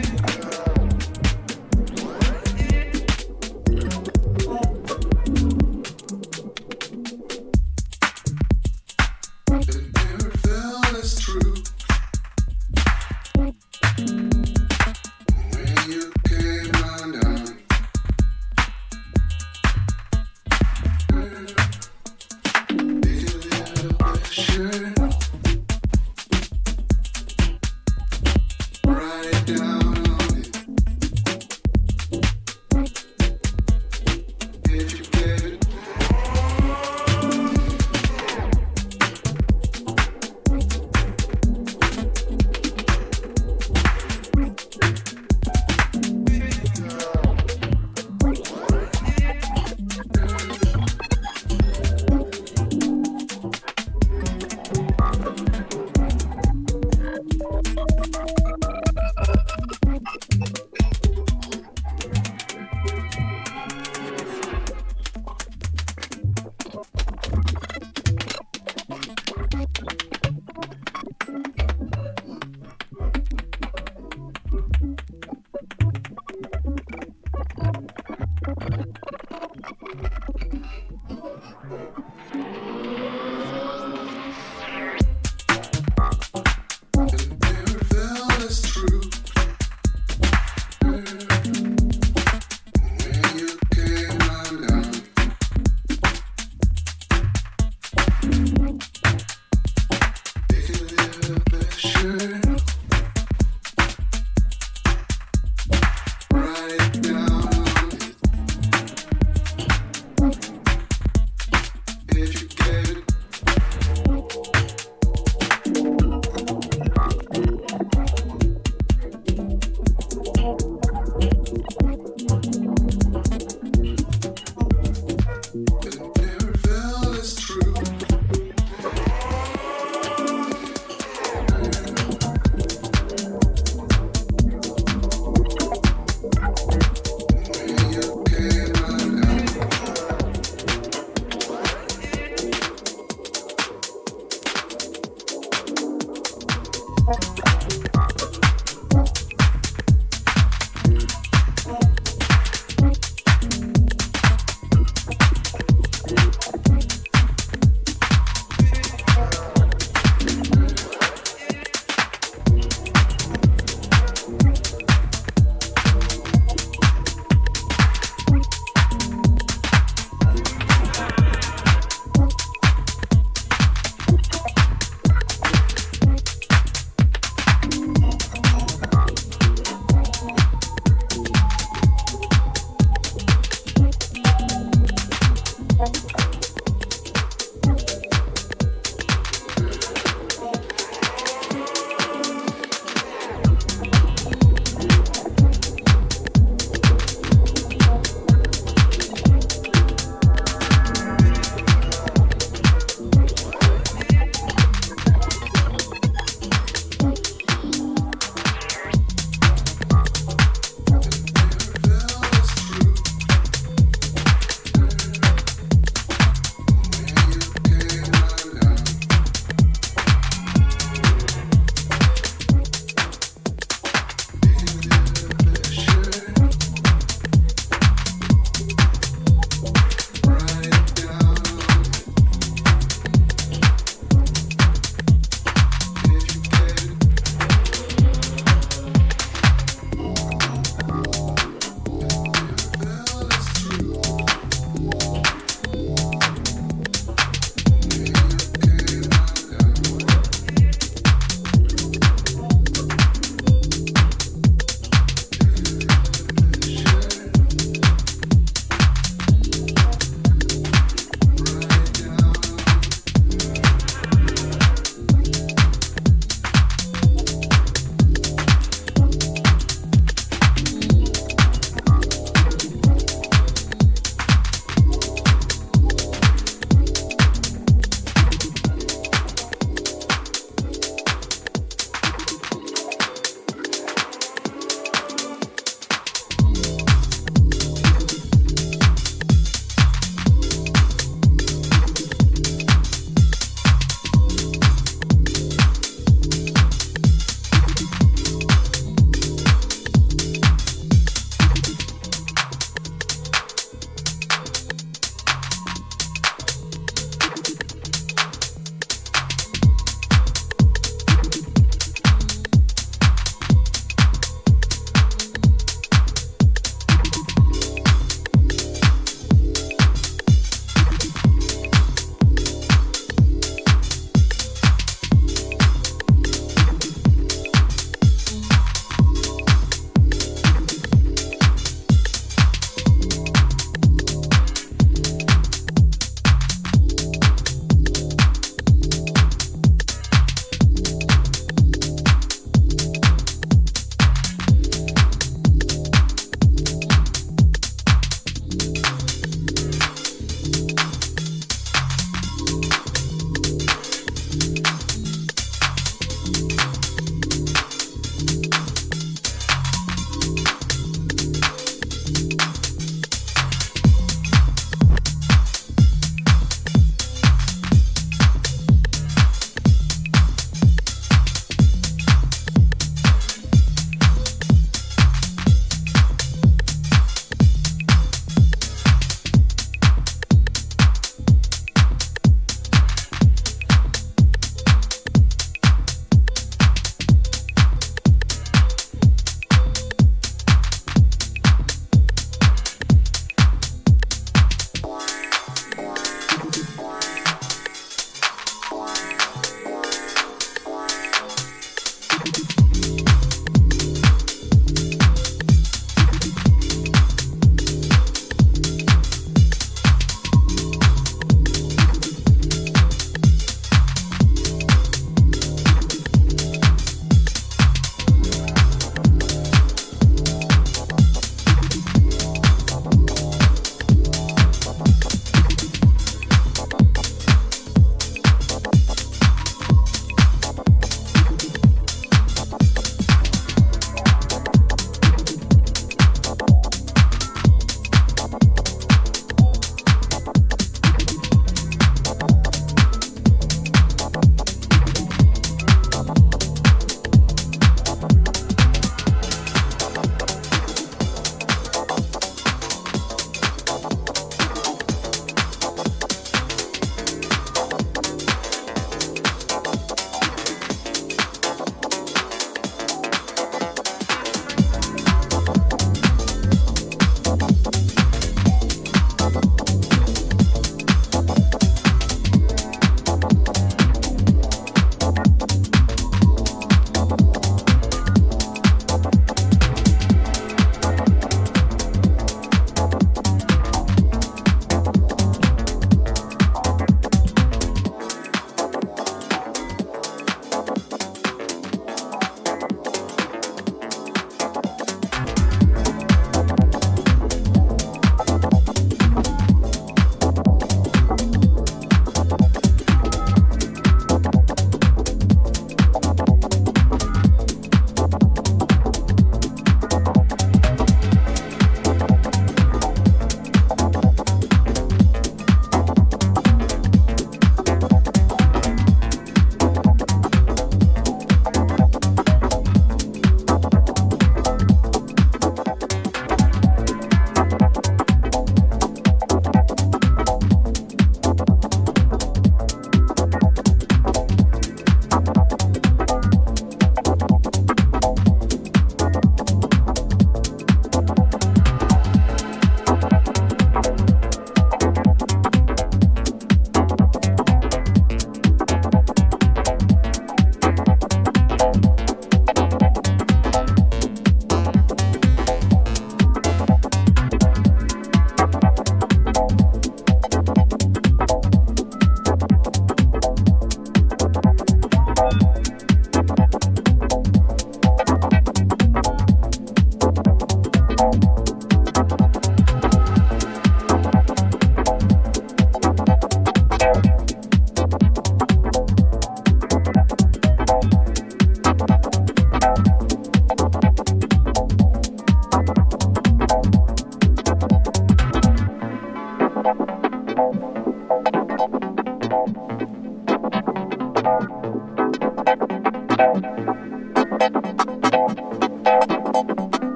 treated.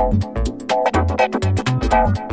thank you